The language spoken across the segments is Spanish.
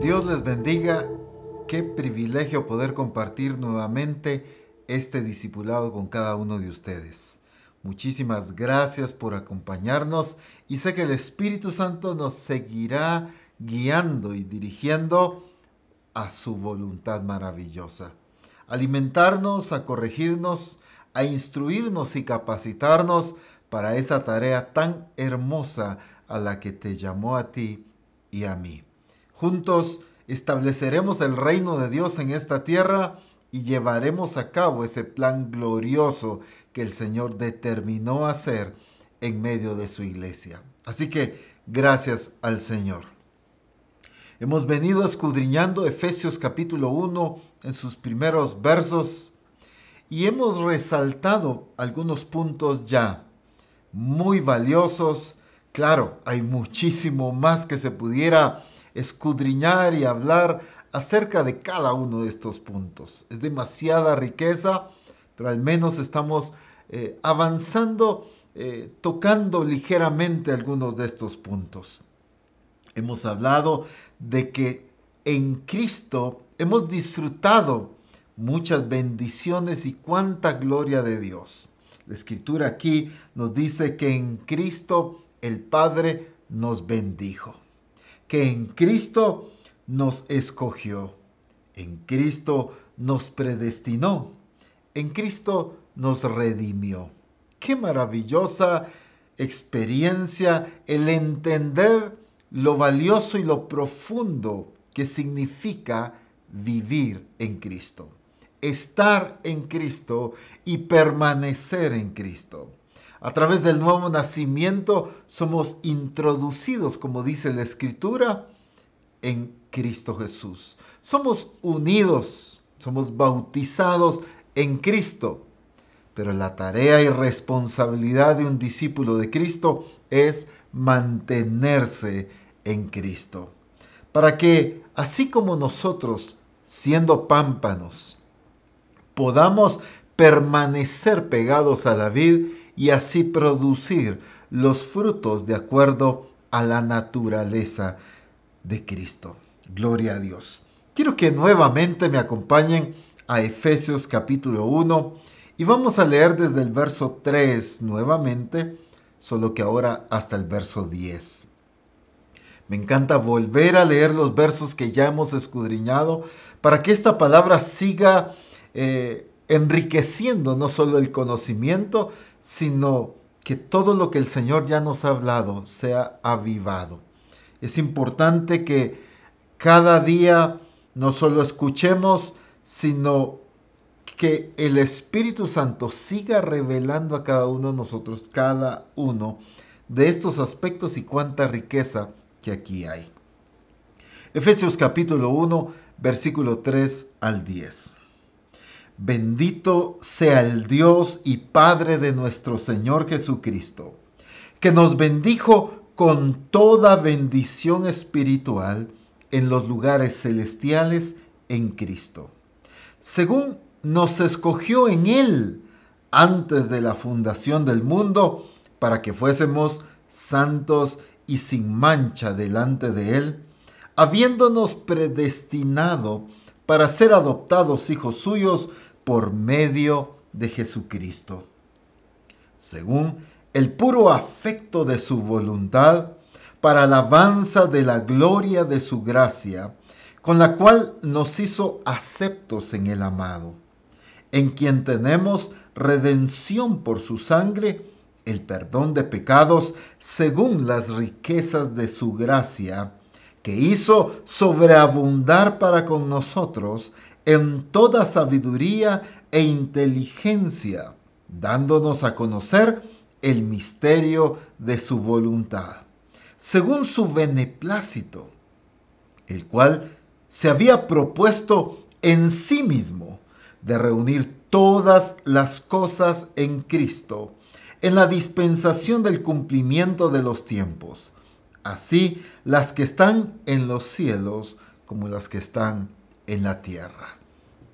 Dios les bendiga. Qué privilegio poder compartir nuevamente este discipulado con cada uno de ustedes. Muchísimas gracias por acompañarnos y sé que el Espíritu Santo nos seguirá guiando y dirigiendo a su voluntad maravillosa. Alimentarnos, a corregirnos, a instruirnos y capacitarnos para esa tarea tan hermosa a la que te llamó a ti y a mí. Juntos estableceremos el reino de Dios en esta tierra y llevaremos a cabo ese plan glorioso que el Señor determinó hacer en medio de su iglesia. Así que gracias al Señor. Hemos venido escudriñando Efesios capítulo 1 en sus primeros versos y hemos resaltado algunos puntos ya muy valiosos. Claro, hay muchísimo más que se pudiera escudriñar y hablar acerca de cada uno de estos puntos. Es demasiada riqueza, pero al menos estamos eh, avanzando, eh, tocando ligeramente algunos de estos puntos. Hemos hablado de que en Cristo hemos disfrutado muchas bendiciones y cuánta gloria de Dios. La escritura aquí nos dice que en Cristo el Padre nos bendijo, que en Cristo nos escogió, en Cristo nos predestinó, en Cristo nos redimió. Qué maravillosa experiencia el entender lo valioso y lo profundo que significa vivir en Cristo, estar en Cristo y permanecer en Cristo. A través del nuevo nacimiento somos introducidos, como dice la Escritura, en Cristo Jesús. Somos unidos, somos bautizados en Cristo. Pero la tarea y responsabilidad de un discípulo de Cristo es mantenerse en Cristo. Para que, así como nosotros, siendo pámpanos, podamos permanecer pegados a la vid y así producir los frutos de acuerdo a la naturaleza de Cristo. Gloria a Dios. Quiero que nuevamente me acompañen a Efesios capítulo 1 y vamos a leer desde el verso 3 nuevamente, solo que ahora hasta el verso 10. Me encanta volver a leer los versos que ya hemos escudriñado para que esta palabra siga eh, enriqueciendo no solo el conocimiento, sino que todo lo que el Señor ya nos ha hablado sea avivado. Es importante que cada día no solo escuchemos, sino que el Espíritu Santo siga revelando a cada uno de nosotros, cada uno de estos aspectos y cuánta riqueza que aquí hay. Efesios capítulo 1, versículo 3 al 10. Bendito sea el Dios y Padre de nuestro Señor Jesucristo, que nos bendijo con toda bendición espiritual en los lugares celestiales en Cristo, según nos escogió en Él antes de la fundación del mundo, para que fuésemos santos y sin mancha delante de Él, habiéndonos predestinado para ser adoptados hijos suyos por medio de Jesucristo, según el puro afecto de su voluntad, para alabanza de la gloria de su gracia, con la cual nos hizo aceptos en el amado, en quien tenemos redención por su sangre, el perdón de pecados según las riquezas de su gracia, que hizo sobreabundar para con nosotros en toda sabiduría e inteligencia, dándonos a conocer el misterio de su voluntad según su beneplácito, el cual se había propuesto en sí mismo de reunir todas las cosas en Cristo, en la dispensación del cumplimiento de los tiempos, así las que están en los cielos como las que están en la tierra.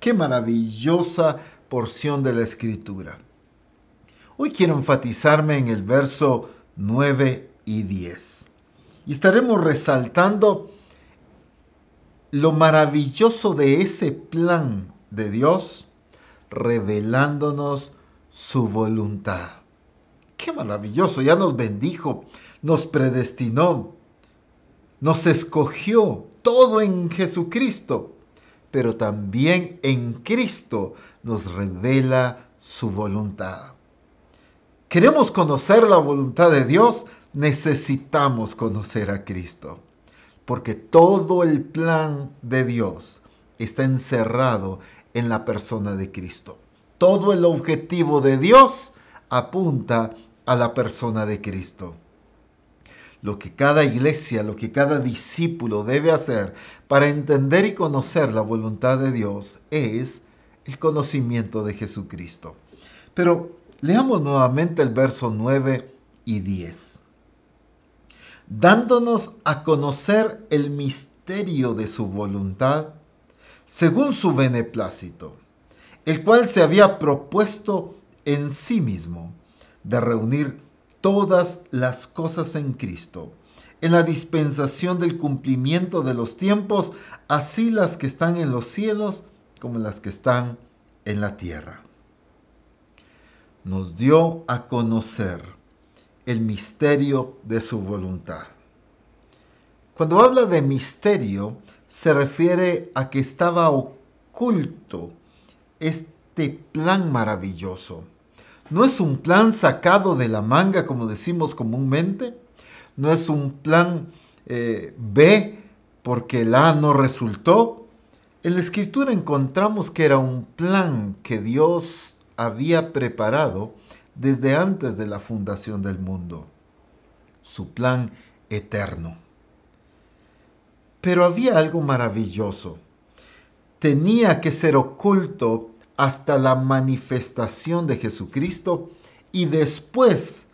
Qué maravillosa porción de la escritura. Hoy quiero enfatizarme en el verso 9 y 10. Y estaremos resaltando lo maravilloso de ese plan de Dios, revelándonos su voluntad. Qué maravilloso, ya nos bendijo, nos predestinó, nos escogió, todo en Jesucristo, pero también en Cristo nos revela su voluntad. ¿Queremos conocer la voluntad de Dios? Necesitamos conocer a Cristo, porque todo el plan de Dios está encerrado en la persona de Cristo. Todo el objetivo de Dios apunta a la persona de Cristo. Lo que cada iglesia, lo que cada discípulo debe hacer para entender y conocer la voluntad de Dios es el conocimiento de Jesucristo. Pero leamos nuevamente el verso 9 y 10. Dándonos a conocer el misterio de su voluntad, según su beneplácito, el cual se había propuesto en sí mismo de reunir todas las cosas en Cristo, en la dispensación del cumplimiento de los tiempos, así las que están en los cielos como las que están en la tierra. Nos dio a conocer el misterio de su voluntad. Cuando habla de misterio, se refiere a que estaba oculto este plan maravilloso. No es un plan sacado de la manga, como decimos comúnmente. No es un plan eh, B porque el A no resultó. En la escritura encontramos que era un plan que Dios había preparado desde antes de la fundación del mundo. Su plan eterno. Pero había algo maravilloso. Tenía que ser oculto hasta la manifestación de Jesucristo y después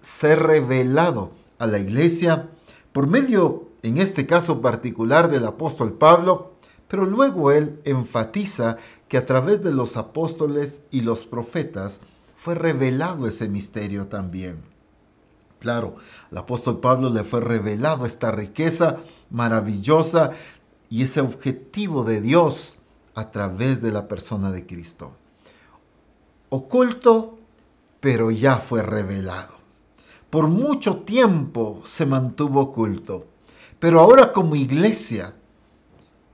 ser revelado a la iglesia por medio, en este caso particular, del apóstol Pablo, pero luego él enfatiza que a través de los apóstoles y los profetas fue revelado ese misterio también. Claro, al apóstol Pablo le fue revelado esta riqueza maravillosa y ese objetivo de Dios a través de la persona de Cristo. Oculto, pero ya fue revelado. Por mucho tiempo se mantuvo oculto, pero ahora como iglesia,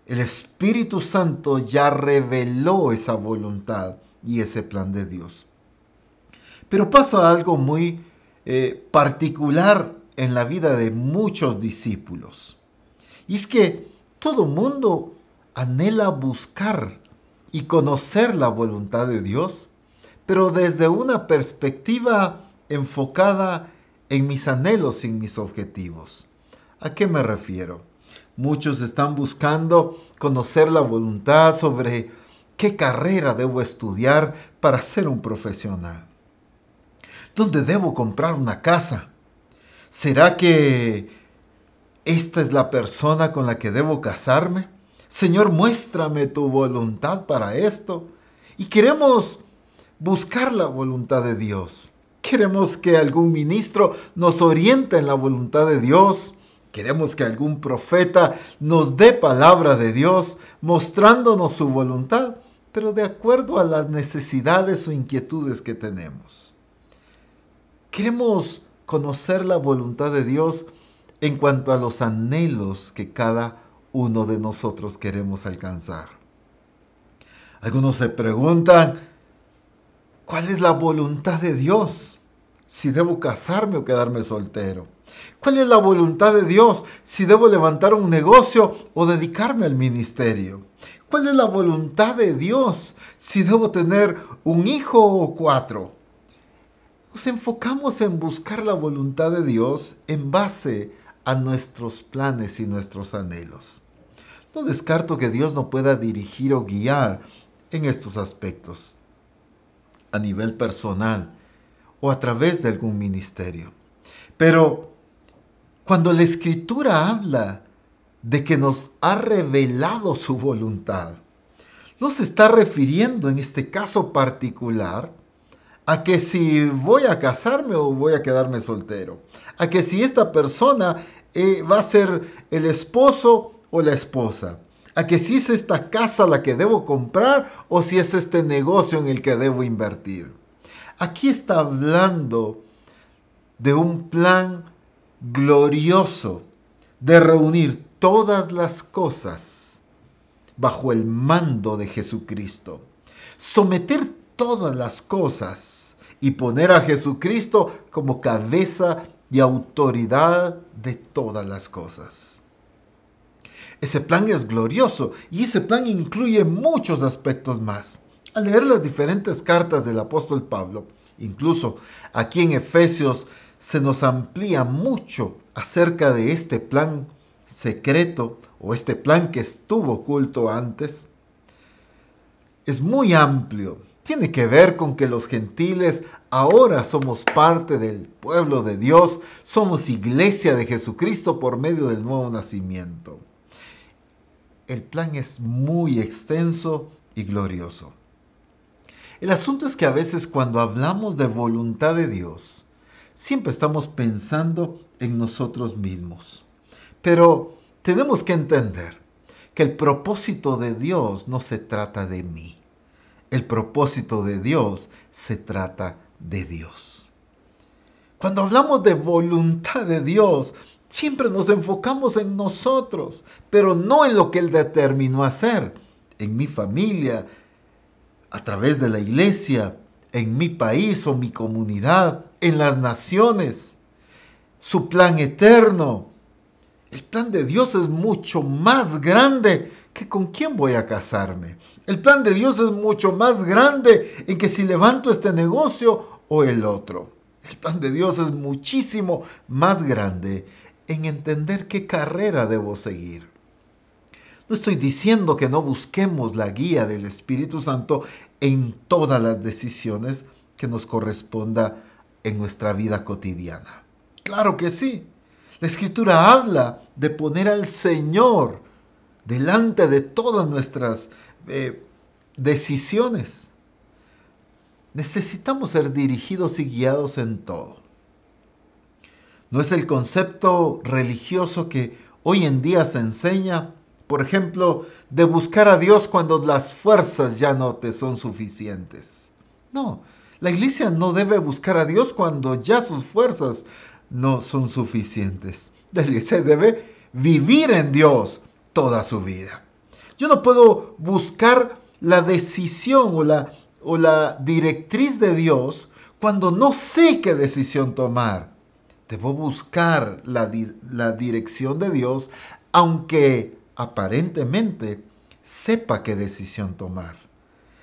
el Espíritu Santo ya reveló esa voluntad y ese plan de Dios. Pero pasa algo muy eh, particular en la vida de muchos discípulos. Y es que todo mundo anhela buscar y conocer la voluntad de Dios, pero desde una perspectiva enfocada en mis anhelos y mis objetivos. ¿A qué me refiero? Muchos están buscando conocer la voluntad sobre qué carrera debo estudiar para ser un profesional. ¿Dónde debo comprar una casa? ¿Será que esta es la persona con la que debo casarme? Señor, muéstrame tu voluntad para esto. Y queremos buscar la voluntad de Dios. Queremos que algún ministro nos oriente en la voluntad de Dios. Queremos que algún profeta nos dé palabra de Dios mostrándonos su voluntad, pero de acuerdo a las necesidades o inquietudes que tenemos. Queremos conocer la voluntad de Dios en cuanto a los anhelos que cada uno de nosotros queremos alcanzar. Algunos se preguntan, ¿cuál es la voluntad de Dios? Si debo casarme o quedarme soltero. ¿Cuál es la voluntad de Dios? Si debo levantar un negocio o dedicarme al ministerio. ¿Cuál es la voluntad de Dios? Si debo tener un hijo o cuatro nos enfocamos en buscar la voluntad de Dios en base a nuestros planes y nuestros anhelos. No descarto que Dios no pueda dirigir o guiar en estos aspectos a nivel personal o a través de algún ministerio. Pero cuando la escritura habla de que nos ha revelado su voluntad, no se está refiriendo en este caso particular a que si voy a casarme o voy a quedarme soltero, a que si esta persona eh, va a ser el esposo o la esposa, a que si es esta casa la que debo comprar o si es este negocio en el que debo invertir. Aquí está hablando de un plan glorioso de reunir todas las cosas bajo el mando de Jesucristo. Someter todas las cosas y poner a Jesucristo como cabeza y autoridad de todas las cosas. Ese plan es glorioso y ese plan incluye muchos aspectos más. Al leer las diferentes cartas del apóstol Pablo, incluso aquí en Efesios se nos amplía mucho acerca de este plan secreto o este plan que estuvo oculto antes. Es muy amplio. Tiene que ver con que los gentiles ahora somos parte del pueblo de Dios, somos iglesia de Jesucristo por medio del nuevo nacimiento. El plan es muy extenso y glorioso. El asunto es que a veces cuando hablamos de voluntad de Dios, siempre estamos pensando en nosotros mismos. Pero tenemos que entender que el propósito de Dios no se trata de mí. El propósito de Dios se trata de Dios. Cuando hablamos de voluntad de Dios, siempre nos enfocamos en nosotros, pero no en lo que Él determinó hacer, en mi familia, a través de la iglesia, en mi país o mi comunidad, en las naciones. Su plan eterno. El plan de Dios es mucho más grande que con quién voy a casarme. El plan de Dios es mucho más grande en que si levanto este negocio o el otro. El plan de Dios es muchísimo más grande en entender qué carrera debo seguir. No estoy diciendo que no busquemos la guía del Espíritu Santo en todas las decisiones que nos corresponda en nuestra vida cotidiana. Claro que sí. La escritura habla de poner al Señor delante de todas nuestras eh, decisiones. Necesitamos ser dirigidos y guiados en todo. No es el concepto religioso que hoy en día se enseña por ejemplo, de buscar a Dios cuando las fuerzas ya no te son suficientes. No, la iglesia no debe buscar a Dios cuando ya sus fuerzas no son suficientes. La iglesia debe vivir en Dios toda su vida. Yo no puedo buscar la decisión o la, o la directriz de Dios cuando no sé qué decisión tomar. Debo buscar la, la dirección de Dios aunque aparentemente sepa qué decisión tomar.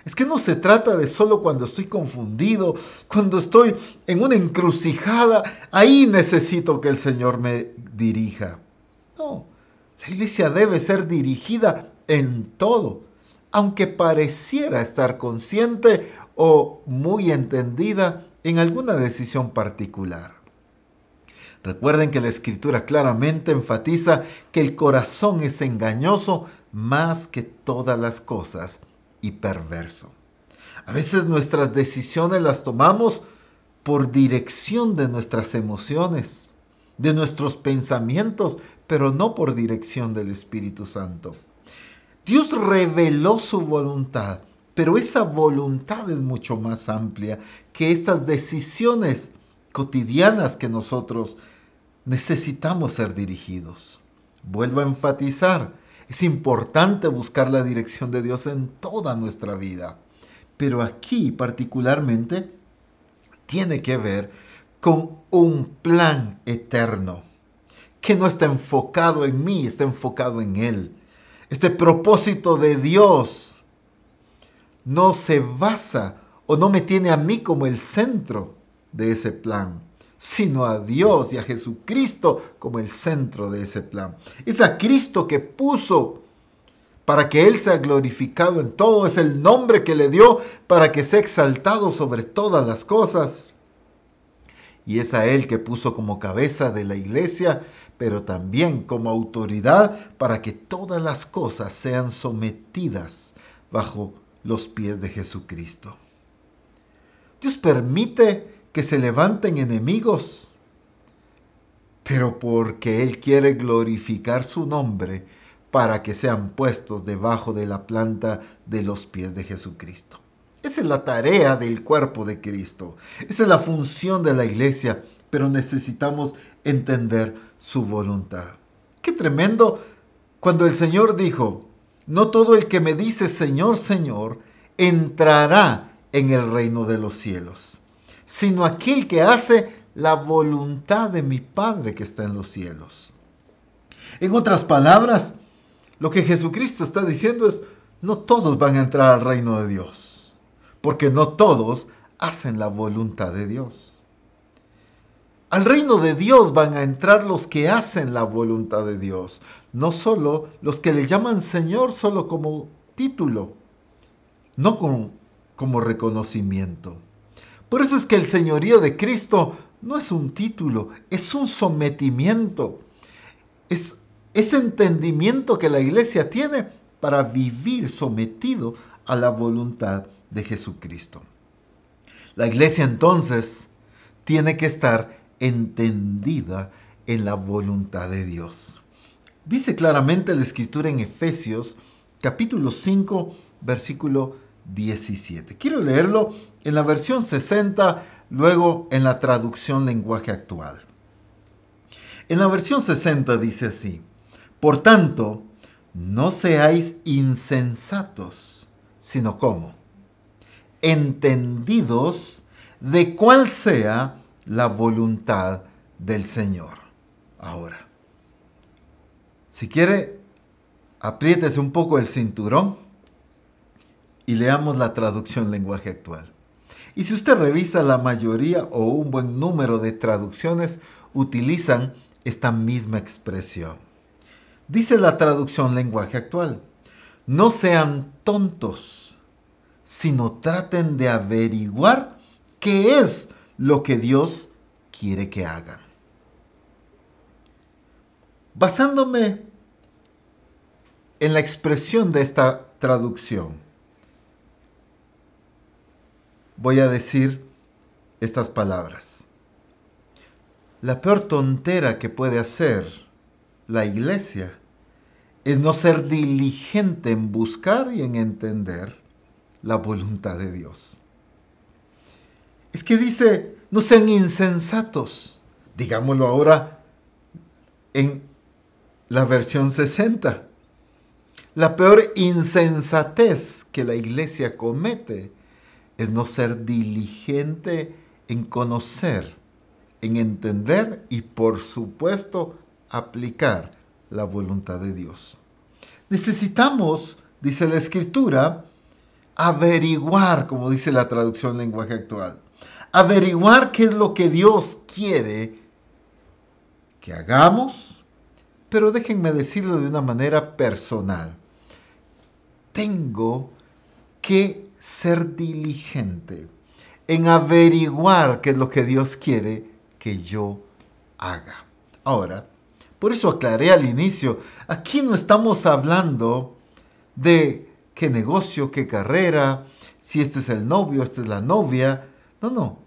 Es que no se trata de solo cuando estoy confundido, cuando estoy en una encrucijada, ahí necesito que el Señor me dirija. No, la iglesia debe ser dirigida en todo, aunque pareciera estar consciente o muy entendida en alguna decisión particular. Recuerden que la escritura claramente enfatiza que el corazón es engañoso más que todas las cosas y perverso. A veces nuestras decisiones las tomamos por dirección de nuestras emociones, de nuestros pensamientos, pero no por dirección del Espíritu Santo. Dios reveló su voluntad, pero esa voluntad es mucho más amplia que estas decisiones cotidianas que nosotros necesitamos ser dirigidos. Vuelvo a enfatizar, es importante buscar la dirección de Dios en toda nuestra vida, pero aquí particularmente tiene que ver con un plan eterno, que no está enfocado en mí, está enfocado en Él. Este propósito de Dios no se basa o no me tiene a mí como el centro de ese plan sino a Dios y a Jesucristo como el centro de ese plan. Es a Cristo que puso para que Él sea glorificado en todo, es el nombre que le dio para que sea exaltado sobre todas las cosas. Y es a Él que puso como cabeza de la iglesia, pero también como autoridad para que todas las cosas sean sometidas bajo los pies de Jesucristo. Dios permite que se levanten enemigos, pero porque Él quiere glorificar su nombre, para que sean puestos debajo de la planta de los pies de Jesucristo. Esa es la tarea del cuerpo de Cristo. Esa es la función de la iglesia, pero necesitamos entender su voluntad. Qué tremendo cuando el Señor dijo, no todo el que me dice Señor, Señor, entrará en el reino de los cielos, sino aquel que hace la voluntad de mi Padre que está en los cielos. En otras palabras, lo que Jesucristo está diciendo es, no todos van a entrar al reino de Dios, porque no todos hacen la voluntad de Dios. Al reino de Dios van a entrar los que hacen la voluntad de Dios, no solo los que le llaman Señor solo como título, no como, como reconocimiento. Por eso es que el señorío de Cristo no es un título, es un sometimiento, es ese entendimiento que la iglesia tiene para vivir sometido a la voluntad de Jesucristo. La iglesia entonces tiene que estar entendida en la voluntad de Dios. Dice claramente la escritura en Efesios capítulo 5 versículo 17. Quiero leerlo en la versión 60, luego en la traducción lenguaje actual. En la versión 60 dice así, por tanto, no seáis insensatos, sino como entendidos de cuál sea la voluntad del Señor. Ahora, si quiere, apriétese un poco el cinturón y leamos la traducción lenguaje actual. Y si usted revisa la mayoría o un buen número de traducciones, utilizan esta misma expresión. Dice la traducción lenguaje actual, no sean tontos, sino traten de averiguar qué es lo que Dios quiere que hagan. Basándome en la expresión de esta traducción, voy a decir estas palabras. La peor tontera que puede hacer la iglesia es no ser diligente en buscar y en entender la voluntad de Dios. Es que dice, no sean insensatos. Digámoslo ahora en la versión 60. La peor insensatez que la iglesia comete es no ser diligente en conocer, en entender y por supuesto aplicar la voluntad de Dios. Necesitamos, dice la escritura, averiguar, como dice la traducción lenguaje actual, averiguar qué es lo que Dios quiere que hagamos, pero déjenme decirlo de una manera personal. Tengo que ser diligente en averiguar qué es lo que Dios quiere que yo haga. Ahora, por eso aclaré al inicio, aquí no estamos hablando de qué negocio, qué carrera, si este es el novio, esta es la novia. No, no.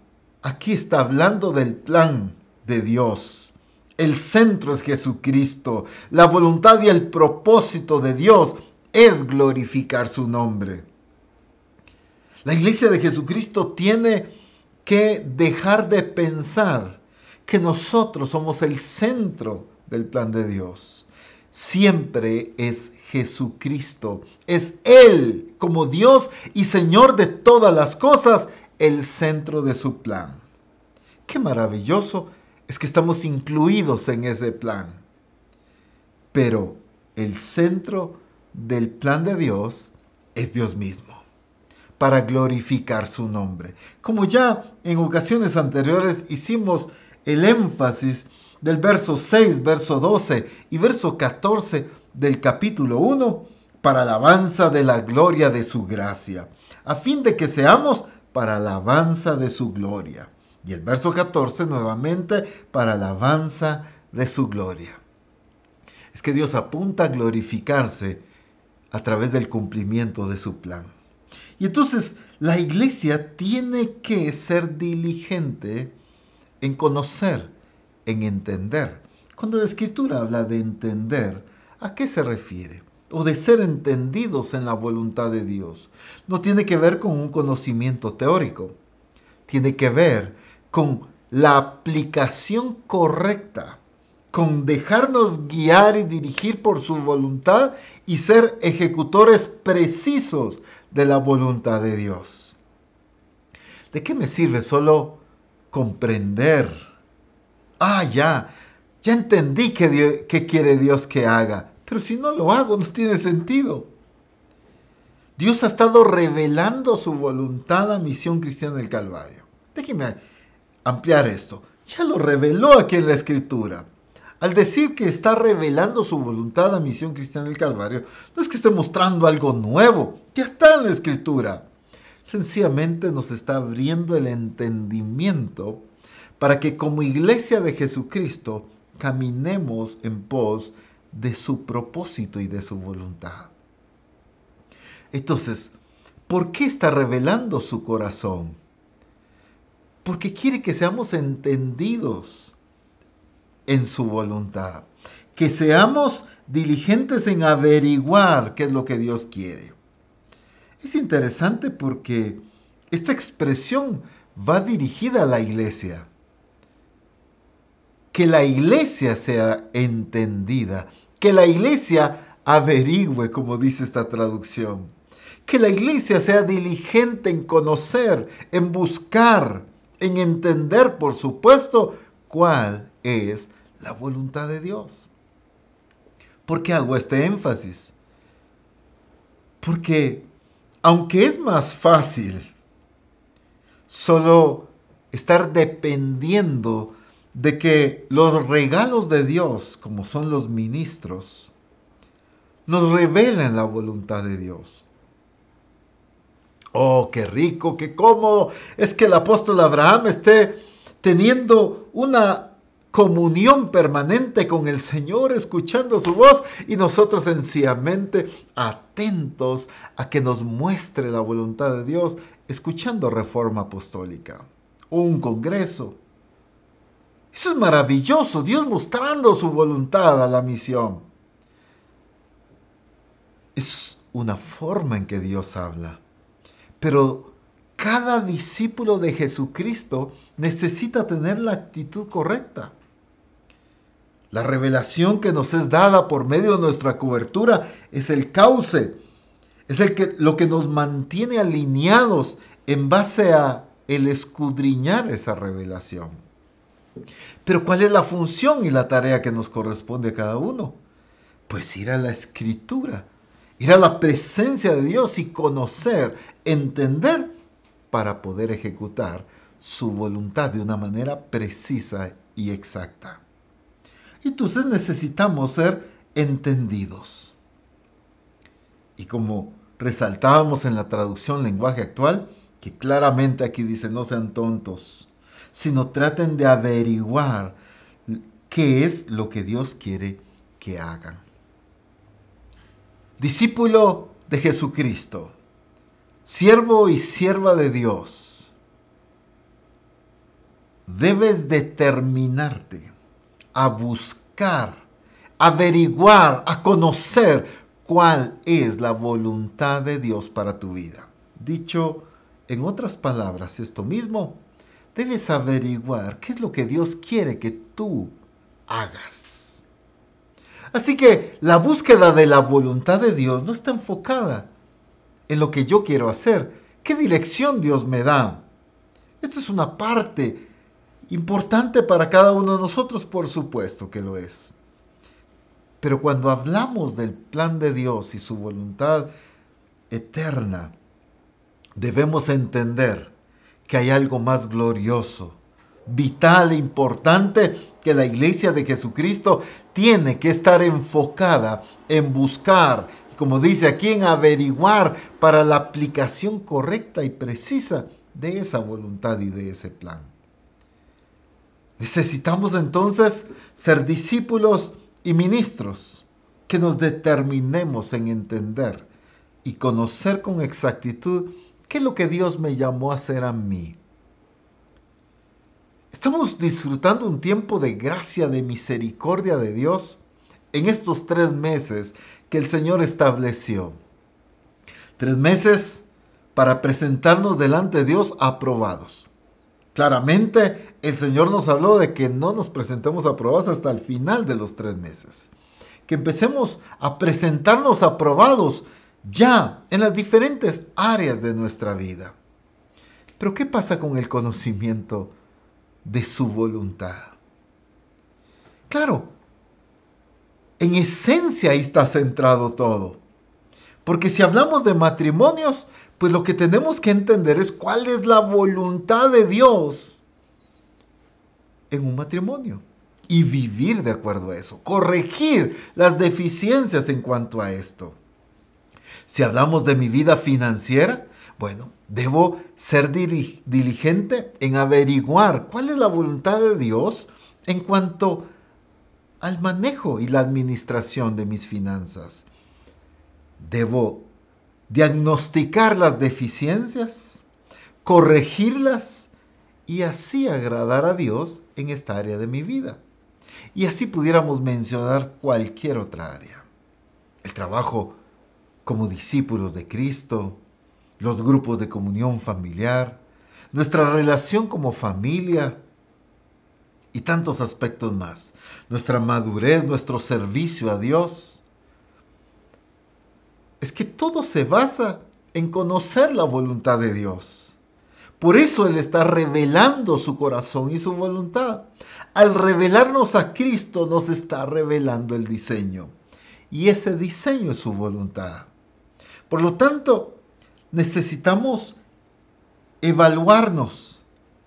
Aquí está hablando del plan de Dios. El centro es Jesucristo. La voluntad y el propósito de Dios es glorificar su nombre. La iglesia de Jesucristo tiene que dejar de pensar que nosotros somos el centro del plan de Dios. Siempre es Jesucristo. Es Él como Dios y Señor de todas las cosas, el centro de su plan. Qué maravilloso es que estamos incluidos en ese plan. Pero el centro del plan de Dios es Dios mismo, para glorificar su nombre. Como ya en ocasiones anteriores hicimos el énfasis del verso 6, verso 12 y verso 14 del capítulo 1 para alabanza de la gloria de su gracia, a fin de que seamos para alabanza de su gloria. Y el verso 14 nuevamente para alabanza de su gloria. Es que Dios apunta a glorificarse a través del cumplimiento de su plan. Y entonces la iglesia tiene que ser diligente en conocer en entender. Cuando la escritura habla de entender, ¿A qué se refiere? O de ser entendidos en la voluntad de Dios. No tiene que ver con un conocimiento teórico. Tiene que ver con la aplicación correcta, con dejarnos guiar y dirigir por su voluntad y ser ejecutores precisos de la voluntad de Dios. ¿De qué me sirve solo comprender? Ah, ya, ya entendí qué, quiere Dios que haga, pero si no lo hago no tiene sentido. Dios ha estado revelando su voluntad a Misión Cristiana del Calvario. Déjeme ampliar esto. Ya lo reveló aquí en la Escritura. Al decir que está revelando su voluntad a Misión Cristiana del Calvario, no es que esté mostrando algo nuevo, ya está en la Escritura. Sencillamente nos está abriendo el entendimiento para que como iglesia de Jesucristo caminemos en pos de su propósito y de su voluntad. Entonces, ¿por qué está revelando su corazón? Porque quiere que seamos entendidos en su voluntad. Que seamos diligentes en averiguar qué es lo que Dios quiere. Es interesante porque esta expresión va dirigida a la iglesia. Que la iglesia sea entendida, que la iglesia averigüe, como dice esta traducción. Que la iglesia sea diligente en conocer, en buscar, en entender, por supuesto, cuál es la voluntad de Dios. ¿Por qué hago este énfasis? Porque aunque es más fácil solo estar dependiendo de que los regalos de Dios, como son los ministros, nos revelen la voluntad de Dios. Oh, qué rico, qué cómodo es que el apóstol Abraham esté teniendo una comunión permanente con el Señor, escuchando su voz y nosotros sencillamente atentos a que nos muestre la voluntad de Dios, escuchando reforma apostólica, un congreso. Eso es maravilloso, Dios mostrando su voluntad a la misión. Es una forma en que Dios habla, pero cada discípulo de Jesucristo necesita tener la actitud correcta. La revelación que nos es dada por medio de nuestra cobertura es el cauce, es el que, lo que nos mantiene alineados en base a el escudriñar esa revelación. Pero ¿cuál es la función y la tarea que nos corresponde a cada uno? Pues ir a la escritura, ir a la presencia de Dios y conocer, entender para poder ejecutar su voluntad de una manera precisa y exacta. Entonces necesitamos ser entendidos. Y como resaltábamos en la traducción lenguaje actual, que claramente aquí dice no sean tontos, sino traten de averiguar qué es lo que Dios quiere que hagan. Discípulo de Jesucristo, siervo y sierva de Dios, debes determinarte a buscar, averiguar, a conocer cuál es la voluntad de Dios para tu vida. Dicho en otras palabras, esto mismo, debes averiguar qué es lo que Dios quiere que tú hagas. Así que la búsqueda de la voluntad de Dios no está enfocada en lo que yo quiero hacer, qué dirección Dios me da. Esta es una parte Importante para cada uno de nosotros, por supuesto que lo es. Pero cuando hablamos del plan de Dios y su voluntad eterna, debemos entender que hay algo más glorioso, vital e importante que la iglesia de Jesucristo tiene que estar enfocada en buscar, como dice aquí, en averiguar para la aplicación correcta y precisa de esa voluntad y de ese plan. Necesitamos entonces ser discípulos y ministros que nos determinemos en entender y conocer con exactitud qué es lo que Dios me llamó a hacer a mí. Estamos disfrutando un tiempo de gracia, de misericordia de Dios en estos tres meses que el Señor estableció. Tres meses para presentarnos delante de Dios aprobados. Claramente el Señor nos habló de que no nos presentemos aprobados hasta el final de los tres meses. Que empecemos a presentarnos aprobados ya en las diferentes áreas de nuestra vida. Pero ¿qué pasa con el conocimiento de su voluntad? Claro, en esencia ahí está centrado todo. Porque si hablamos de matrimonios, pues lo que tenemos que entender es cuál es la voluntad de Dios en un matrimonio. Y vivir de acuerdo a eso. Corregir las deficiencias en cuanto a esto. Si hablamos de mi vida financiera, bueno, debo ser diligente en averiguar cuál es la voluntad de Dios en cuanto al manejo y la administración de mis finanzas. Debo diagnosticar las deficiencias, corregirlas y así agradar a Dios en esta área de mi vida. Y así pudiéramos mencionar cualquier otra área. El trabajo como discípulos de Cristo, los grupos de comunión familiar, nuestra relación como familia, y tantos aspectos más. Nuestra madurez, nuestro servicio a Dios. Es que todo se basa en conocer la voluntad de Dios. Por eso Él está revelando su corazón y su voluntad. Al revelarnos a Cristo nos está revelando el diseño. Y ese diseño es su voluntad. Por lo tanto, necesitamos evaluarnos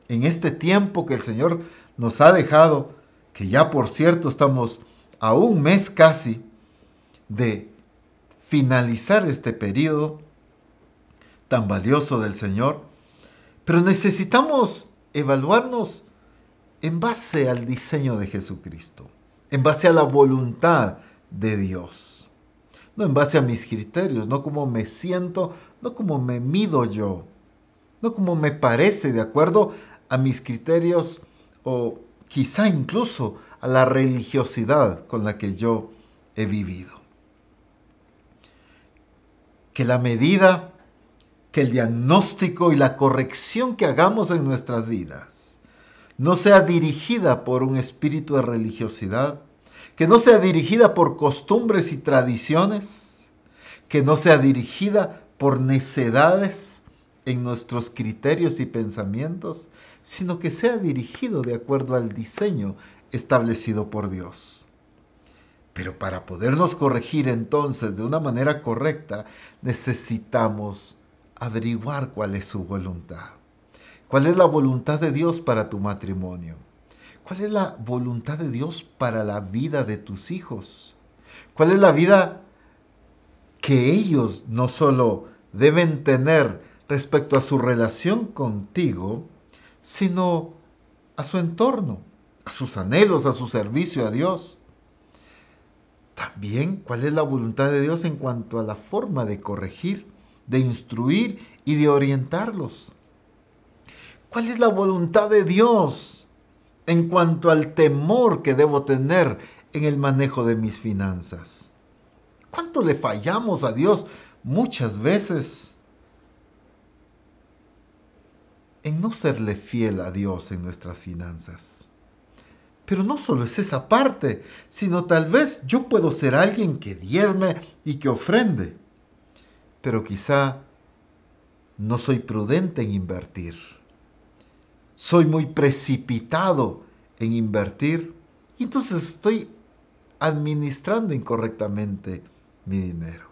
en este tiempo que el Señor nos ha dejado, que ya por cierto estamos a un mes casi de finalizar este periodo tan valioso del Señor, pero necesitamos evaluarnos en base al diseño de Jesucristo, en base a la voluntad de Dios, no en base a mis criterios, no como me siento, no como me mido yo, no como me parece de acuerdo a mis criterios o quizá incluso a la religiosidad con la que yo he vivido. Que la medida, que el diagnóstico y la corrección que hagamos en nuestras vidas no sea dirigida por un espíritu de religiosidad, que no sea dirigida por costumbres y tradiciones, que no sea dirigida por necedades en nuestros criterios y pensamientos, sino que sea dirigido de acuerdo al diseño establecido por Dios. Pero para podernos corregir entonces de una manera correcta, necesitamos averiguar cuál es su voluntad. ¿Cuál es la voluntad de Dios para tu matrimonio? ¿Cuál es la voluntad de Dios para la vida de tus hijos? ¿Cuál es la vida que ellos no solo deben tener respecto a su relación contigo, sino a su entorno, a sus anhelos, a su servicio a Dios. También cuál es la voluntad de Dios en cuanto a la forma de corregir, de instruir y de orientarlos. ¿Cuál es la voluntad de Dios en cuanto al temor que debo tener en el manejo de mis finanzas? ¿Cuánto le fallamos a Dios muchas veces en no serle fiel a Dios en nuestras finanzas. Pero no solo es esa parte, sino tal vez yo puedo ser alguien que diezme y que ofrende, pero quizá no soy prudente en invertir. Soy muy precipitado en invertir y entonces estoy administrando incorrectamente mi dinero.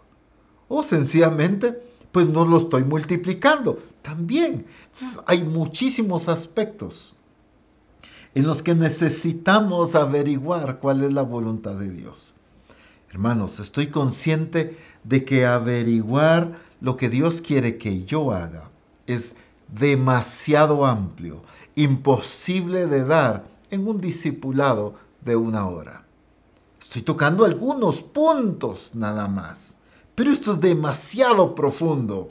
O sencillamente, pues no lo estoy multiplicando también. Entonces hay muchísimos aspectos en los que necesitamos averiguar cuál es la voluntad de Dios. Hermanos, estoy consciente de que averiguar lo que Dios quiere que yo haga es demasiado amplio, imposible de dar en un discipulado de una hora. Estoy tocando algunos puntos nada más, pero esto es demasiado profundo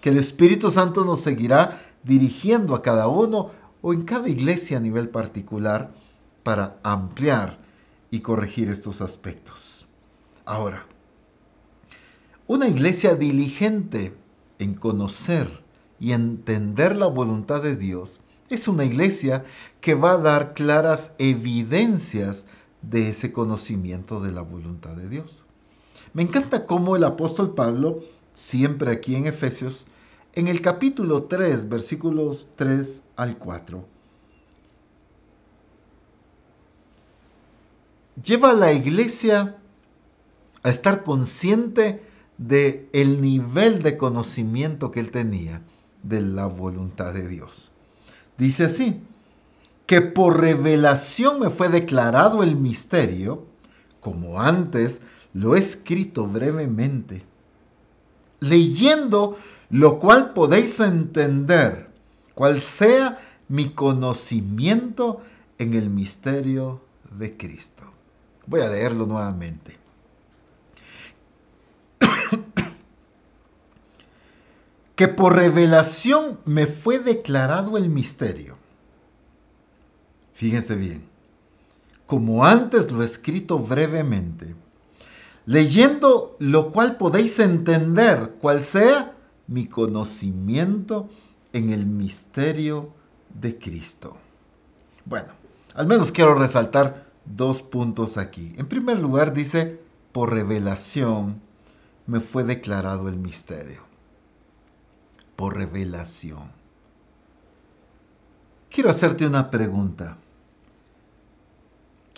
que el Espíritu Santo nos seguirá dirigiendo a cada uno o en cada iglesia a nivel particular para ampliar y corregir estos aspectos. Ahora, una iglesia diligente en conocer y entender la voluntad de Dios es una iglesia que va a dar claras evidencias de ese conocimiento de la voluntad de Dios. Me encanta cómo el apóstol Pablo, siempre aquí en Efesios, en el capítulo 3, versículos 3 al 4, lleva a la iglesia a estar consciente de el nivel de conocimiento que él tenía de la voluntad de Dios. Dice así, que por revelación me fue declarado el misterio, como antes lo he escrito brevemente, leyendo lo cual podéis entender cuál sea mi conocimiento en el misterio de Cristo. Voy a leerlo nuevamente. Que por revelación me fue declarado el misterio. Fíjense bien, como antes lo he escrito brevemente, leyendo lo cual podéis entender cuál sea mi conocimiento en el misterio de Cristo. Bueno, al menos quiero resaltar dos puntos aquí. En primer lugar dice, por revelación me fue declarado el misterio. Por revelación. Quiero hacerte una pregunta.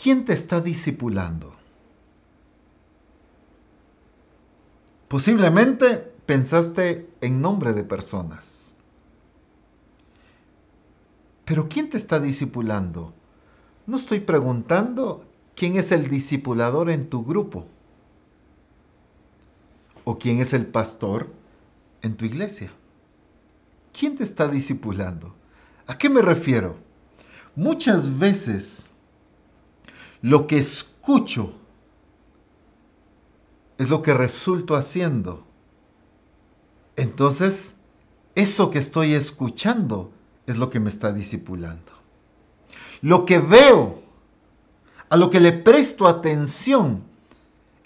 ¿Quién te está discipulando? Posiblemente pensaste en nombre de personas. Pero ¿quién te está discipulando? No estoy preguntando quién es el discipulador en tu grupo o quién es el pastor en tu iglesia. ¿Quién te está discipulando? ¿A qué me refiero? Muchas veces lo que escucho es lo que resulto haciendo. Entonces, eso que estoy escuchando es lo que me está discipulando. Lo que veo, a lo que le presto atención,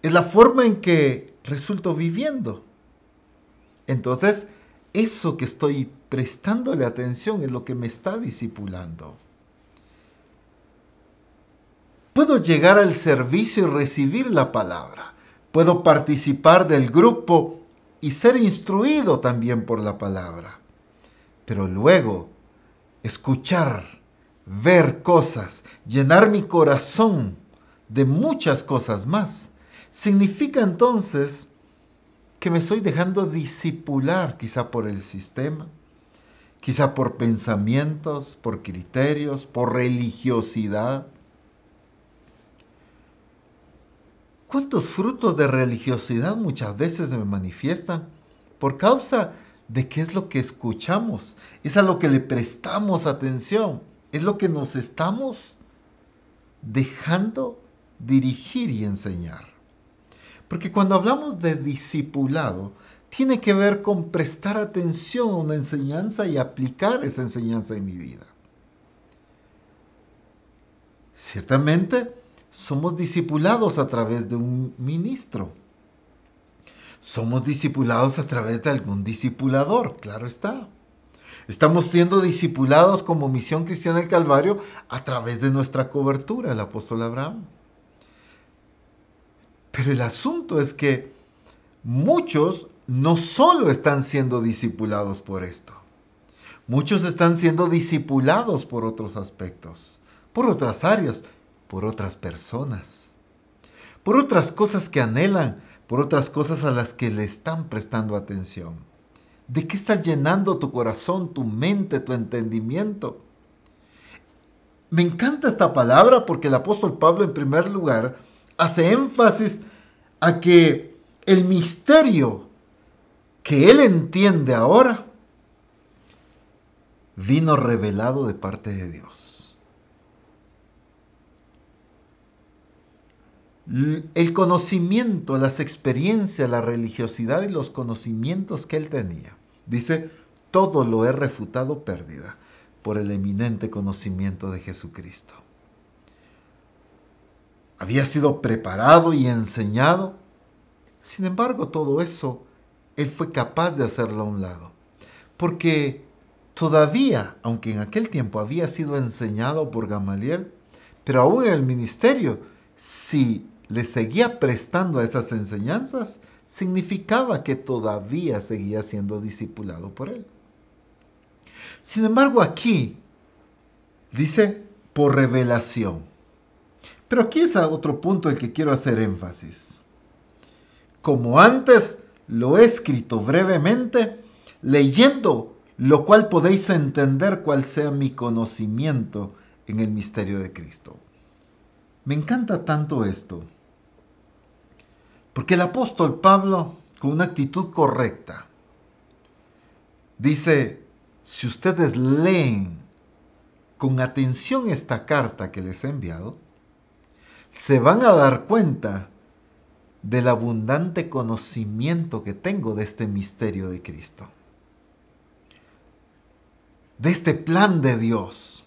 es la forma en que resulto viviendo. Entonces, eso que estoy prestándole atención es lo que me está discipulando. Puedo llegar al servicio y recibir la palabra. Puedo participar del grupo y ser instruido también por la palabra. Pero luego, escuchar ver cosas, llenar mi corazón de muchas cosas más. Significa entonces que me estoy dejando disipular quizá por el sistema, quizá por pensamientos, por criterios, por religiosidad. ¿Cuántos frutos de religiosidad muchas veces me manifiestan por causa de qué es lo que escuchamos? Es a lo que le prestamos atención es lo que nos estamos dejando dirigir y enseñar. Porque cuando hablamos de discipulado, tiene que ver con prestar atención a una enseñanza y aplicar esa enseñanza en mi vida. Ciertamente, somos discipulados a través de un ministro. Somos discipulados a través de algún discipulador, claro está. Estamos siendo discipulados como Misión Cristiana del Calvario a través de nuestra cobertura, el apóstol Abraham. Pero el asunto es que muchos no solo están siendo discipulados por esto, muchos están siendo discipulados por otros aspectos, por otras áreas, por otras personas, por otras cosas que anhelan, por otras cosas a las que le están prestando atención. ¿De qué estás llenando tu corazón, tu mente, tu entendimiento? Me encanta esta palabra porque el apóstol Pablo en primer lugar hace énfasis a que el misterio que él entiende ahora vino revelado de parte de Dios. el conocimiento, las experiencias, la religiosidad y los conocimientos que él tenía. Dice, todo lo he refutado pérdida por el eminente conocimiento de Jesucristo. Había sido preparado y enseñado. Sin embargo, todo eso, él fue capaz de hacerlo a un lado. Porque todavía, aunque en aquel tiempo había sido enseñado por Gamaliel, pero aún en el ministerio, si le seguía prestando a esas enseñanzas, significaba que todavía seguía siendo discipulado por él. Sin embargo, aquí dice por revelación. Pero aquí es otro punto el que quiero hacer énfasis. Como antes lo he escrito brevemente, leyendo, lo cual podéis entender cuál sea mi conocimiento en el misterio de Cristo. Me encanta tanto esto, porque el apóstol Pablo, con una actitud correcta, dice, si ustedes leen con atención esta carta que les he enviado, se van a dar cuenta del abundante conocimiento que tengo de este misterio de Cristo, de este plan de Dios.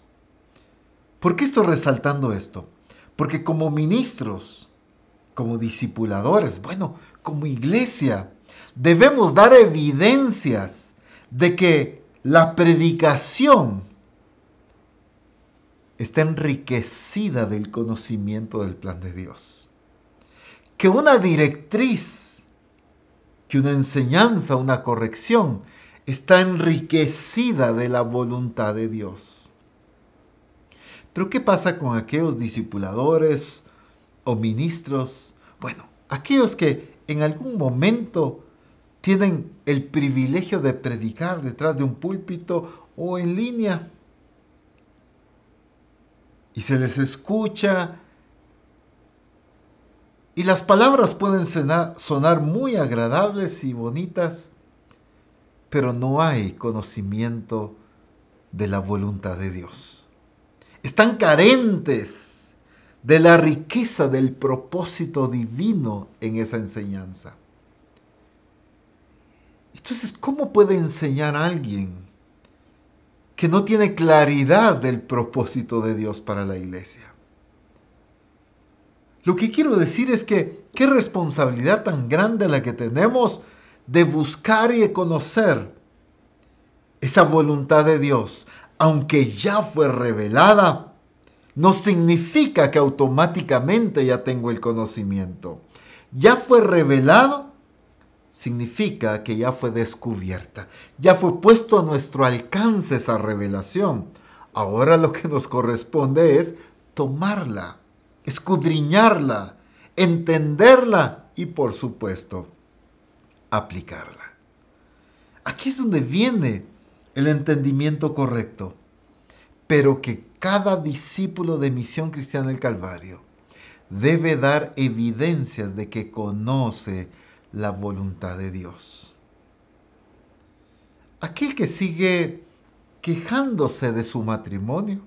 ¿Por qué estoy resaltando esto? Porque como ministros, como discipuladores, bueno, como iglesia, debemos dar evidencias de que la predicación está enriquecida del conocimiento del plan de Dios. Que una directriz, que una enseñanza, una corrección, está enriquecida de la voluntad de Dios. Pero ¿qué pasa con aquellos discipuladores o ministros? Bueno, aquellos que en algún momento tienen el privilegio de predicar detrás de un púlpito o en línea y se les escucha y las palabras pueden sonar muy agradables y bonitas, pero no hay conocimiento de la voluntad de Dios. Están carentes de la riqueza del propósito divino en esa enseñanza. Entonces, ¿cómo puede enseñar a alguien que no tiene claridad del propósito de Dios para la iglesia. Lo que quiero decir es que qué responsabilidad tan grande la que tenemos de buscar y de conocer esa voluntad de Dios, aunque ya fue revelada, no significa que automáticamente ya tengo el conocimiento. Ya fue revelado significa que ya fue descubierta, ya fue puesto a nuestro alcance esa revelación. Ahora lo que nos corresponde es tomarla, escudriñarla, entenderla y por supuesto aplicarla. Aquí es donde viene el entendimiento correcto, pero que cada discípulo de Misión Cristiana del Calvario debe dar evidencias de que conoce la voluntad de Dios. Aquel que sigue quejándose de su matrimonio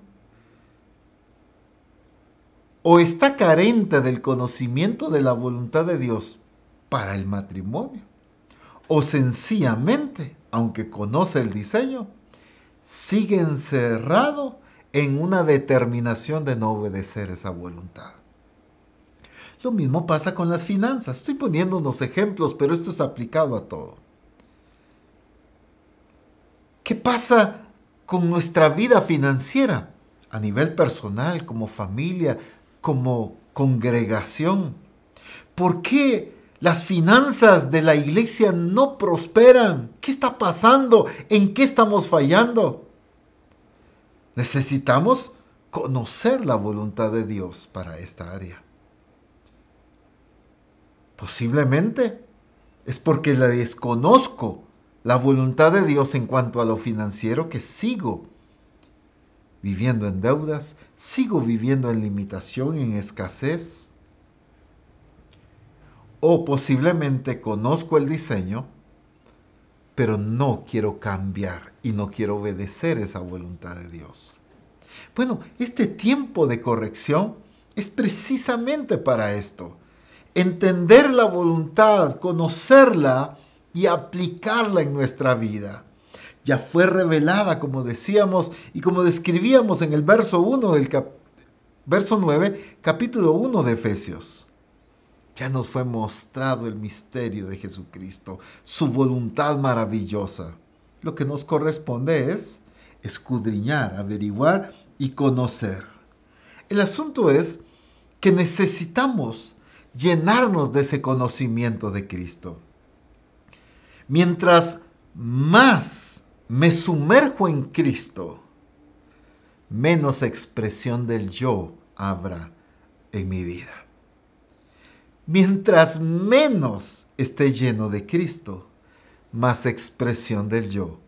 o está carente del conocimiento de la voluntad de Dios para el matrimonio o sencillamente, aunque conoce el diseño, sigue encerrado en una determinación de no obedecer esa voluntad. Lo mismo pasa con las finanzas. Estoy poniendo unos ejemplos, pero esto es aplicado a todo. ¿Qué pasa con nuestra vida financiera a nivel personal, como familia, como congregación? ¿Por qué las finanzas de la iglesia no prosperan? ¿Qué está pasando? ¿En qué estamos fallando? Necesitamos conocer la voluntad de Dios para esta área. Posiblemente es porque la desconozco la voluntad de Dios en cuanto a lo financiero que sigo viviendo en deudas, sigo viviendo en limitación, en escasez. O posiblemente conozco el diseño, pero no quiero cambiar y no quiero obedecer esa voluntad de Dios. Bueno, este tiempo de corrección es precisamente para esto entender la voluntad, conocerla y aplicarla en nuestra vida. Ya fue revelada, como decíamos y como describíamos en el verso 1 del, verso 9, capítulo 1 de Efesios. Ya nos fue mostrado el misterio de Jesucristo, su voluntad maravillosa. Lo que nos corresponde es escudriñar, averiguar y conocer. El asunto es que necesitamos llenarnos de ese conocimiento de Cristo. Mientras más me sumerjo en Cristo, menos expresión del yo habrá en mi vida. Mientras menos esté lleno de Cristo, más expresión del yo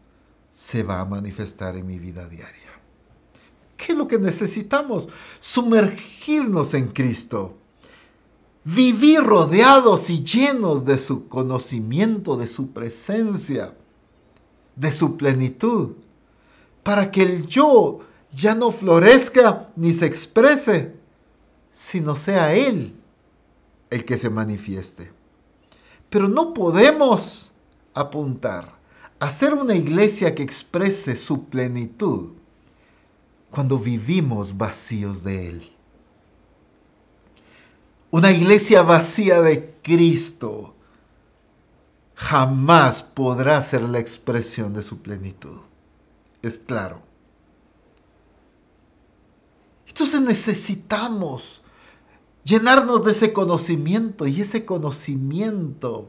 se va a manifestar en mi vida diaria. ¿Qué es lo que necesitamos? Sumergirnos en Cristo. Vivir rodeados y llenos de su conocimiento, de su presencia, de su plenitud, para que el yo ya no florezca ni se exprese, sino sea Él el que se manifieste. Pero no podemos apuntar a ser una iglesia que exprese su plenitud cuando vivimos vacíos de Él. Una iglesia vacía de Cristo jamás podrá ser la expresión de su plenitud. Es claro. Entonces necesitamos llenarnos de ese conocimiento y ese conocimiento,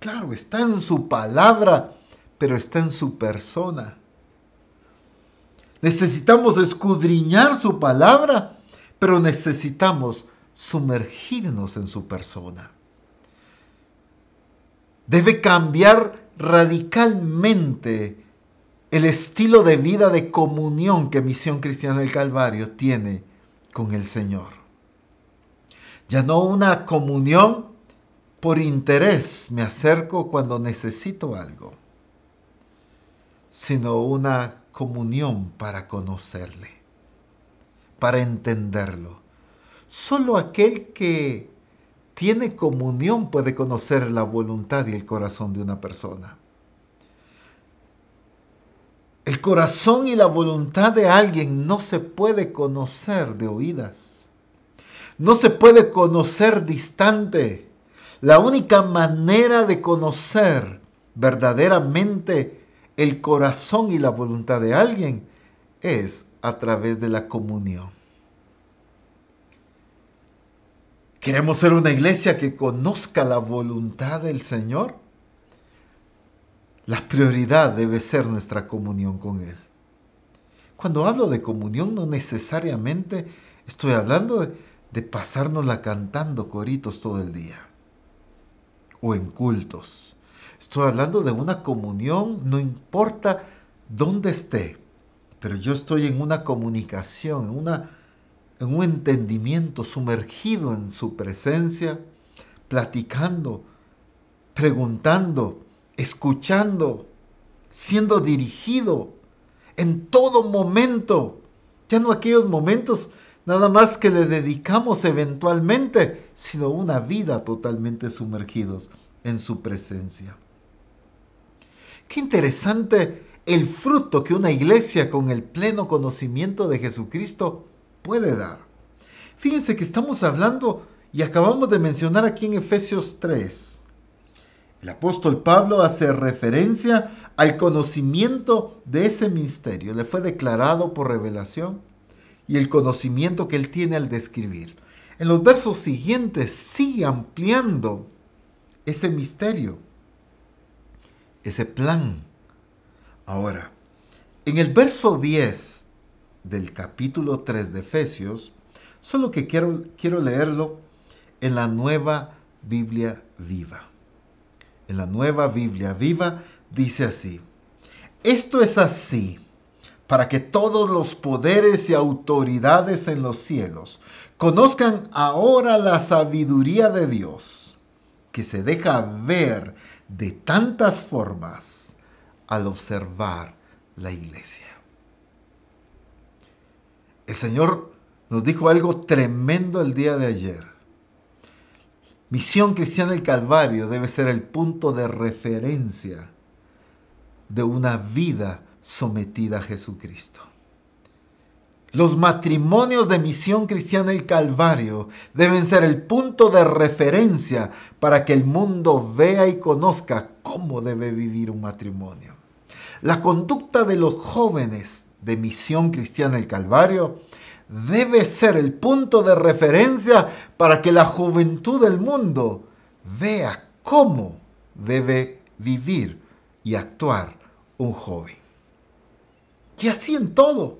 claro, está en su palabra, pero está en su persona. Necesitamos escudriñar su palabra, pero necesitamos sumergirnos en su persona. Debe cambiar radicalmente el estilo de vida de comunión que Misión Cristiana del Calvario tiene con el Señor. Ya no una comunión por interés, me acerco cuando necesito algo, sino una comunión para conocerle, para entenderlo. Solo aquel que tiene comunión puede conocer la voluntad y el corazón de una persona. El corazón y la voluntad de alguien no se puede conocer de oídas. No se puede conocer distante. La única manera de conocer verdaderamente el corazón y la voluntad de alguien es a través de la comunión. ¿Queremos ser una iglesia que conozca la voluntad del Señor? La prioridad debe ser nuestra comunión con Él. Cuando hablo de comunión no necesariamente estoy hablando de, pasárnosla cantando coritos todo el día o en cultos. Estoy hablando de una comunión, no importa dónde esté, pero yo estoy en una comunicación, en, una, en un entendimiento sumergido en su presencia, platicando, preguntando, escuchando, siendo dirigido en todo momento. Ya no aquellos momentos nada más que le dedicamos eventualmente, sino una vida totalmente sumergidos en su presencia. Qué interesante el fruto que una iglesia con el pleno conocimiento de Jesucristo puede dar. Fíjense que estamos hablando y acabamos de mencionar aquí en Efesios 3 el apóstol Pablo hace referencia al conocimiento de ese misterio. Le fue declarado por revelación y el conocimiento que él tiene al describir. En los versos siguientes sigue ampliando ese misterio, ese plan. Ahora, en el verso 10 del capítulo 3 de Efesios, solo que quiero, quiero leerlo en la nueva Biblia viva en la nueva Biblia viva, dice así, esto es así para que todos los poderes y autoridades en los cielos conozcan ahora la sabiduría de Dios, que se deja ver de tantas formas al observar la iglesia. El Señor nos dijo algo tremendo el día de ayer. Misión Cristiana del Calvario debe ser el punto de referencia de una vida sometida a Jesucristo. Los matrimonios de Misión Cristiana El Calvario deben ser el punto de referencia para que el mundo vea y conozca cómo debe vivir un matrimonio. La conducta de los jóvenes de Misión Cristiana El Calvario debe ser el punto de referencia para que la juventud del mundo vea cómo debe vivir y actuar un joven. Y así en todo.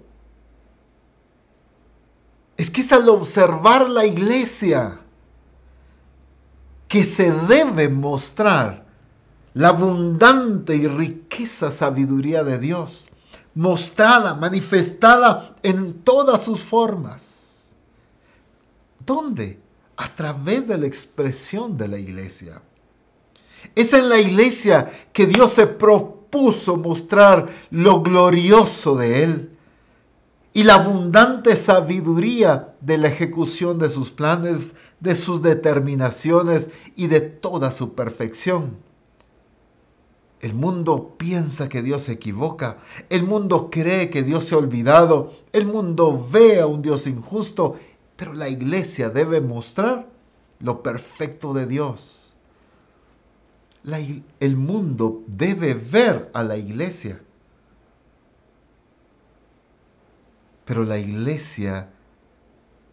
Es que es al observar la iglesia que se debe mostrar la abundante y riqueza sabiduría de Dios, mostrada, manifestada en todas sus formas. ¿Dónde? A través de la expresión de la iglesia. Es en la iglesia que Dios se propuso mostrar lo glorioso de Él y la abundante sabiduría de la ejecución de sus planes, de sus determinaciones y de toda su perfección. El mundo piensa que Dios se equivoca, el mundo cree que Dios se ha olvidado, el mundo ve a un Dios injusto, pero la iglesia debe mostrar lo perfecto de Dios. el mundo debe ver a la iglesia Pero la iglesia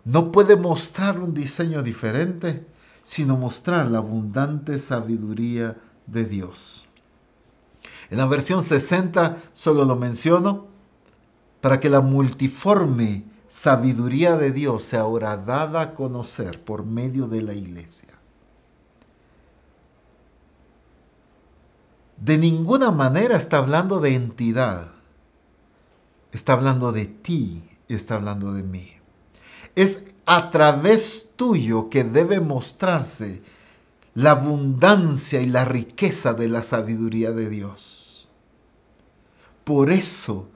no puede mostrar un diseño diferente, sino mostrar la abundante sabiduría de Dios. En la versión 60 solo lo menciono para que la multiforme sabiduría de Dios sea ahora dada a conocer por medio de la iglesia. De ninguna manera está hablando de entidad está hablando de ti está hablando de mí. Es a través tuyo que debe mostrarse la abundancia y la riqueza de la sabiduría de Dios. Por eso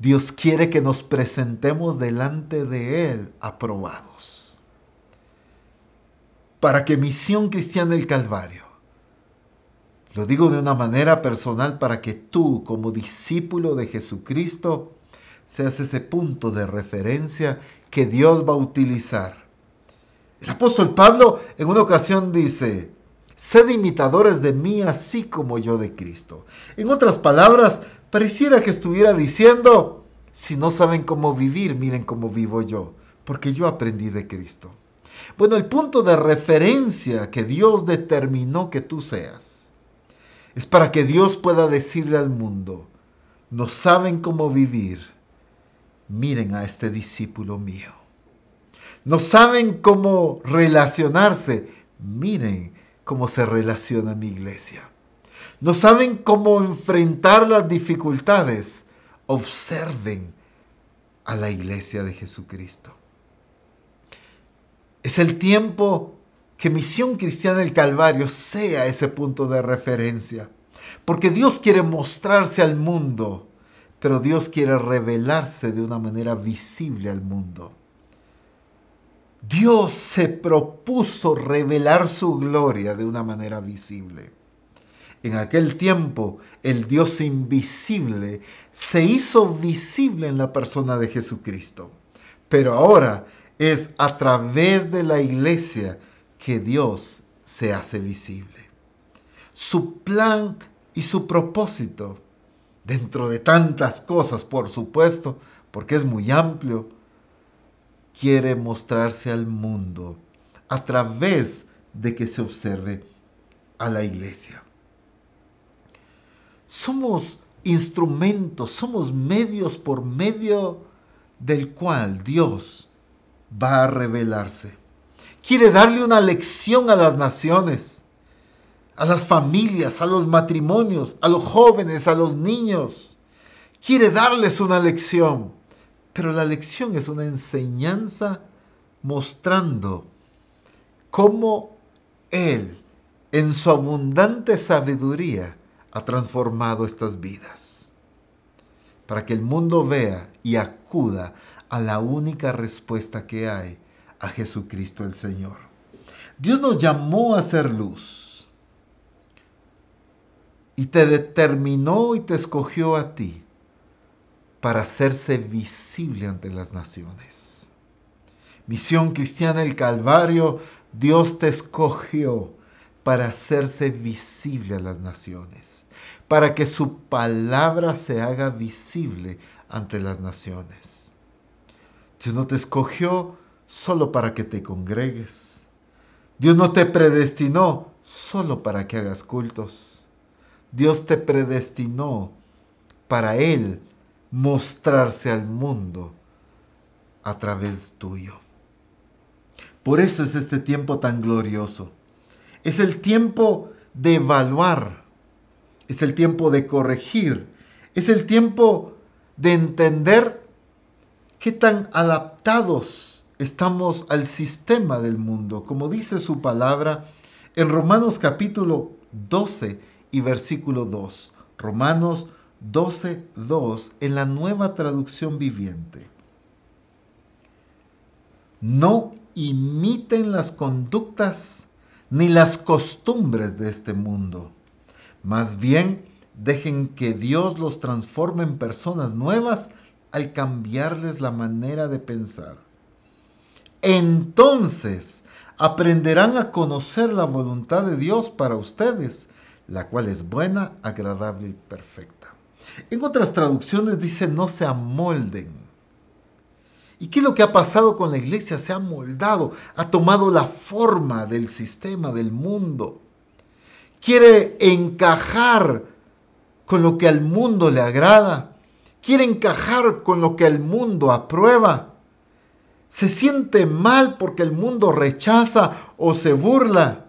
Dios quiere que nos presentemos delante de Él aprobados. Para que Misión Cristiana del Calvario lo digo de una manera personal para que tú, como discípulo de Jesucristo, seas ese punto de referencia que Dios va a utilizar. El apóstol Pablo en una ocasión dice, sed imitadores de mí así como yo de Cristo. En otras palabras, pareciera que estuviera diciendo, si no saben cómo vivir, miren cómo vivo yo, porque yo aprendí de Cristo. Bueno, el punto de referencia que Dios determinó que tú seas es para que Dios pueda decirle al mundo, no saben cómo vivir, miren a este discípulo mío. No saben cómo relacionarse, miren cómo se relaciona mi iglesia. No saben cómo enfrentar las dificultades, observen a la iglesia de Jesucristo. Es el tiempo que Misión Cristiana del Calvario sea ese punto de referencia. Porque Dios quiere mostrarse al mundo, pero Dios quiere revelarse de una manera visible al mundo. Dios se propuso revelar su gloria de una manera visible. En aquel tiempo, el Dios invisible se hizo visible en la persona de Jesucristo. Pero ahora es a través de la iglesia que Dios se hace visible. Su plan y su propósito, dentro de tantas cosas, por supuesto, porque es muy amplio, quiere mostrarse al mundo a través de que se observe a la iglesia. Somos instrumentos, somos medios por medio del cual Dios va a revelarse quiere darle una lección a las naciones, a las familias, a los matrimonios, a los jóvenes, a los niños. Quiere darles una lección, pero la lección es una enseñanza mostrando cómo Él, en su abundante sabiduría, ha transformado estas vidas. Para que el mundo vea y acuda a la única respuesta que hay a Jesucristo el Señor. Dios nos llamó a ser luz y te determinó y te escogió a ti para hacerse visible ante las naciones. Misión Cristiana el Calvario, Dios te escogió para hacerse visible a las naciones, para que su palabra se haga visible ante las naciones. Dios no te escogió solo para que te congregues. Dios no te predestinó solo para que hagas cultos. Dios te predestinó para Él mostrarse al mundo a través tuyo. Por eso es este tiempo tan glorioso. Es el tiempo de evaluar, es el tiempo de corregir, es el tiempo de entender qué tan adaptados estamos al sistema del mundo, como dice su palabra en Romanos capítulo 12 y versículo 2. Romanos 12.2 en la nueva traducción viviente. No imiten las conductas ni las costumbres de este mundo. Más bien, dejen que Dios los transforme en personas nuevas al cambiarles la manera de pensar. Entonces aprenderán a conocer la voluntad de Dios para ustedes, la cual es buena, agradable y perfecta. En otras traducciones dice no se amolden. ¿Y qué es lo que ha pasado con la iglesia? Se ha moldado, ha tomado la forma del sistema, del mundo. Quiere encajar con lo que al mundo le agrada. Quiere encajar con lo que el mundo aprueba. Se siente mal porque el mundo rechaza o se burla.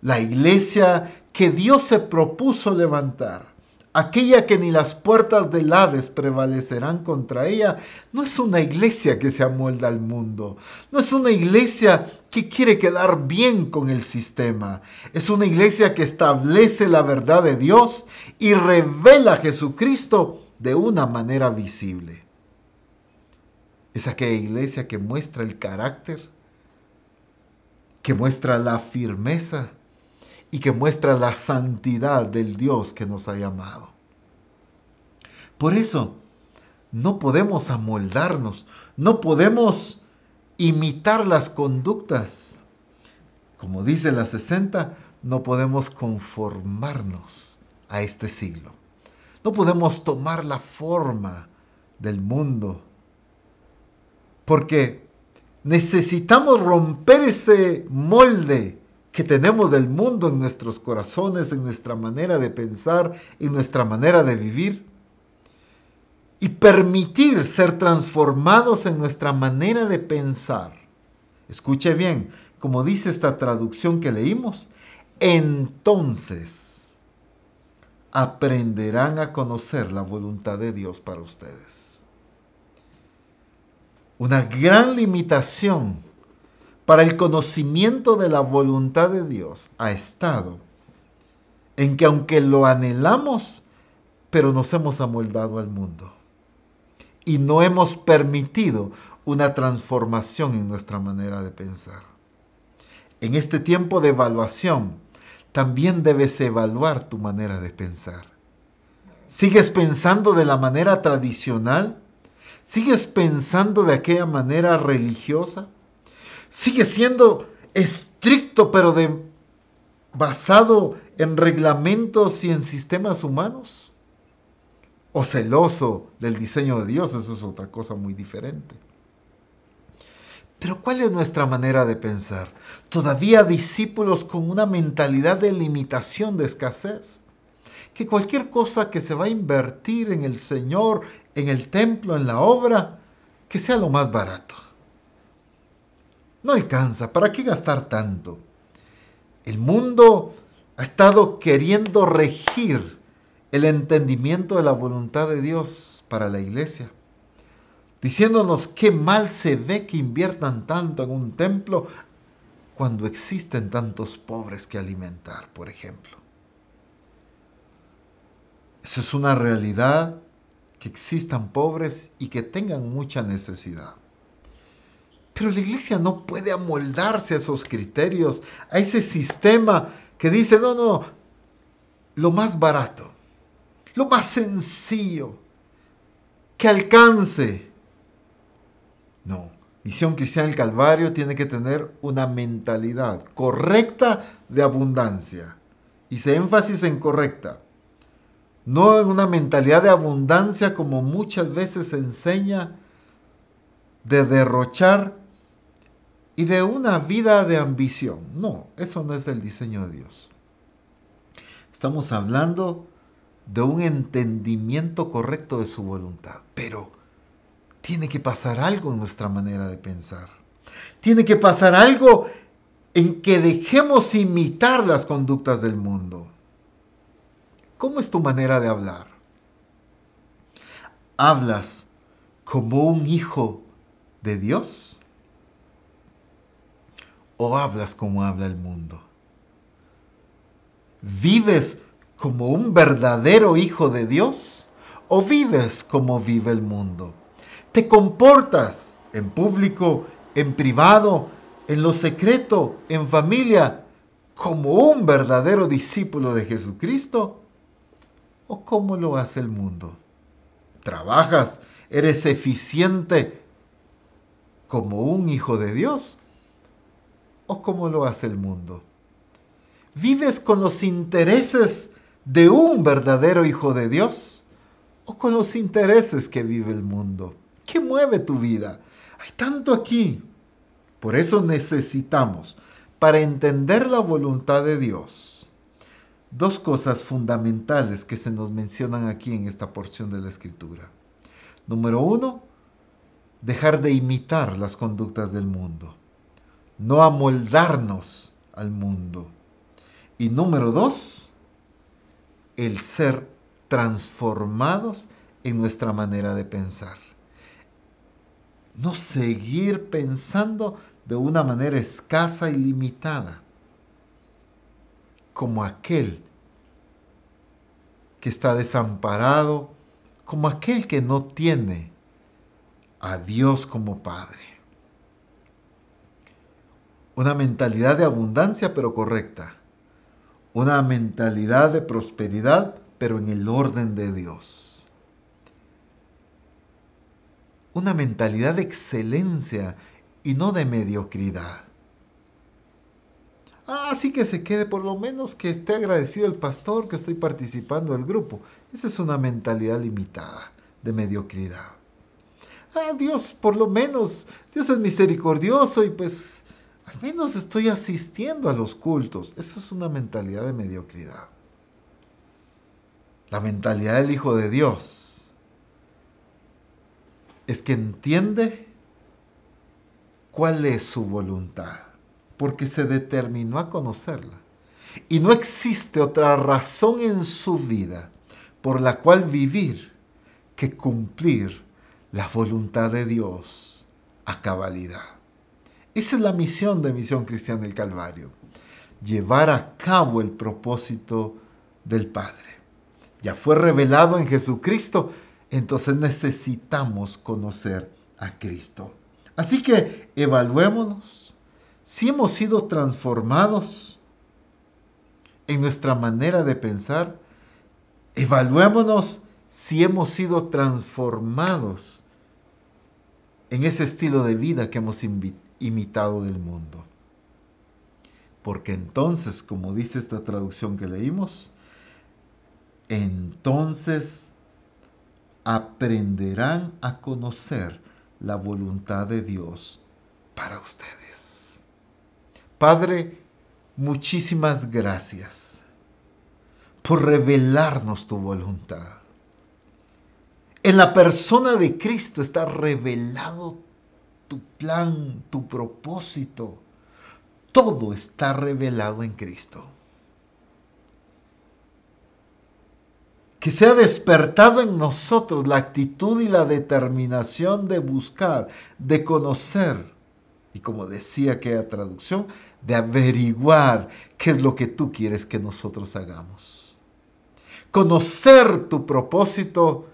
La iglesia que Dios se propuso levantar aquella que ni las puertas del Hades prevalecerán contra ella, no es una iglesia que se amolda al mundo, no es una iglesia que quiere quedar bien con el sistema, es una iglesia que establece la verdad de Dios y revela a Jesucristo de una manera visible. Es aquella iglesia que muestra el carácter, que muestra la firmeza, y que muestra la santidad del Dios que nos ha llamado. Por eso, no podemos amoldarnos, no podemos imitar las conductas. Como dice la 60, no podemos conformarnos a este siglo. No podemos tomar la forma del mundo. Porque necesitamos romper ese molde que tenemos del mundo en nuestros corazones, en nuestra manera de pensar, en nuestra manera de vivir. Y permitir ser transformados en nuestra manera de pensar. Escuche bien, como dice esta traducción que leímos, entonces aprenderán a conocer la voluntad de Dios para ustedes. Una gran limitación para el conocimiento de la voluntad de Dios ha estado en que aunque lo anhelamos, pero nos hemos amoldado al mundo y no hemos permitido una transformación en nuestra manera de pensar. En este tiempo de evaluación, también debes evaluar tu manera de pensar. ¿Sigues pensando de la manera tradicional? ¿Sigues pensando de aquella manera religiosa? Sigue siendo estricto, pero basado en reglamentos y en sistemas humanos? ¿O celoso del diseño de Dios? Eso es otra cosa muy diferente. Pero ¿cuál es nuestra manera de pensar? Todavía discípulos con una mentalidad de limitación, de escasez. Que cualquier cosa que se va a invertir en el Señor, en el templo, en la obra, que sea lo más barato. No alcanza. ¿Para qué gastar tanto? El mundo ha estado queriendo regir el entendimiento de la voluntad de Dios para la iglesia, diciéndonos qué mal se ve que inviertan tanto en un templo cuando existen tantos pobres que alimentar, por ejemplo. Eso es una realidad, que existan pobres y que tengan mucha necesidad. Pero la iglesia no puede amoldarse a esos criterios, a ese sistema que dice, no, no, lo más barato, lo más sencillo. que alcance. No, Misión Cristiana del Calvario tiene que tener una mentalidad correcta de abundancia. Hice énfasis en correcta. No en una mentalidad de abundancia como muchas veces se enseña de derrochar y de una vida de ambición. No, eso no es el diseño de Dios. Estamos hablando de un entendimiento correcto de su voluntad, pero tiene que pasar algo en nuestra manera de pensar. Tiene que pasar algo en que dejemos imitar las conductas del mundo. ¿Cómo es tu manera de hablar? ¿Hablas como un hijo de Dios? ¿O hablas como habla el mundo? ¿Vives como un verdadero hijo de Dios? ¿O vives como vive el mundo? ¿Te comportas en público, en privado, en lo secreto, en familia, como un verdadero discípulo de Jesucristo? ¿O cómo lo hace el mundo? ¿Trabajas? ¿Eres eficiente como un hijo de Dios? ¿O cómo lo hace el mundo? ¿Vives con los intereses de un verdadero hijo de Dios? ¿O con los intereses que vive el mundo? ¿Qué mueve tu vida? Hay tanto aquí. Por eso necesitamos, para entender la voluntad de Dios, dos cosas fundamentales que se nos mencionan aquí en esta porción de la escritura. Número uno, dejar de imitar las conductas del mundo, no amoldarnos al mundo. Y número dos, el ser transformados en nuestra manera de pensar no seguir pensando de una manera escasa y limitada, como aquel que está desamparado, como aquel que no tiene a Dios como Padre. Una mentalidad de abundancia pero correcta. Una mentalidad de prosperidad pero en el orden de Dios una mentalidad de excelencia y no de mediocridad. Así que se quede por lo menos que esté agradecido el pastor que estoy participando del grupo. Esa es una mentalidad limitada de mediocridad. Ah, Dios, por lo menos, Dios es misericordioso y pues al menos estoy asistiendo a los cultos. Eso es una mentalidad de mediocridad. La mentalidad del Hijo de Dios es que entiende cuál es su voluntad, porque se determinó a conocerla. Y no existe otra razón en su vida por la cual vivir que cumplir la voluntad de Dios a cabalidad. Esa es la misión de Misión Cristiana del Calvario, llevar a cabo el propósito del Padre. Ya fue revelado en Jesucristo entonces necesitamos conocer a Cristo. Así que evaluémonos si hemos sido transformados en nuestra manera de pensar. Evaluémonos si hemos sido transformados en ese estilo de vida que hemos imitado del mundo. Porque entonces, como dice esta traducción que leímos, entonces aprenderán a conocer la voluntad de Dios para ustedes. Padre, muchísimas gracias por revelarnos tu voluntad. En la persona de Cristo está revelado tu plan, tu propósito. Todo está revelado en Cristo. que se ha despertado en nosotros la actitud y la determinación de buscar, de conocer, y como decía aquella traducción, de averiguar qué es lo que tú quieres que nosotros hagamos. Conocer tu propósito,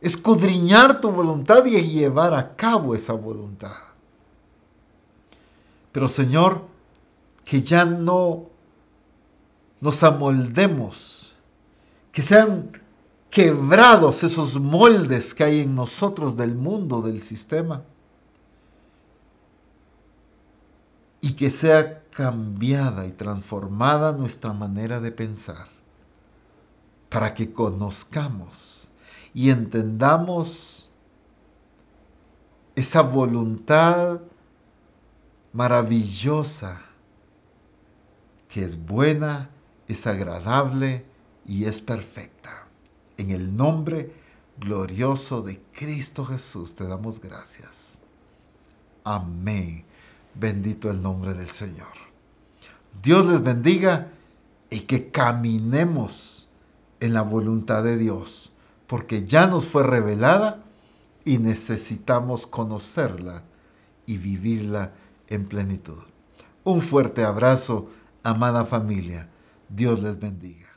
escudriñar tu voluntad y llevar a cabo esa voluntad. Pero Señor, que ya no nos amoldemos, que sean quebrados esos moldes que hay en nosotros del mundo, del sistema. Y que sea cambiada y transformada nuestra manera de pensar para que conozcamos y entendamos esa voluntad maravillosa que es buena, es agradable y es perfecta. En el nombre glorioso de Cristo Jesús te damos gracias. Amén. Bendito el nombre del Señor. Dios les bendiga y que caminemos en la voluntad de Dios, porque ya nos fue revelada y necesitamos conocerla y vivirla en plenitud. Un fuerte abrazo, amada familia. Dios les bendiga.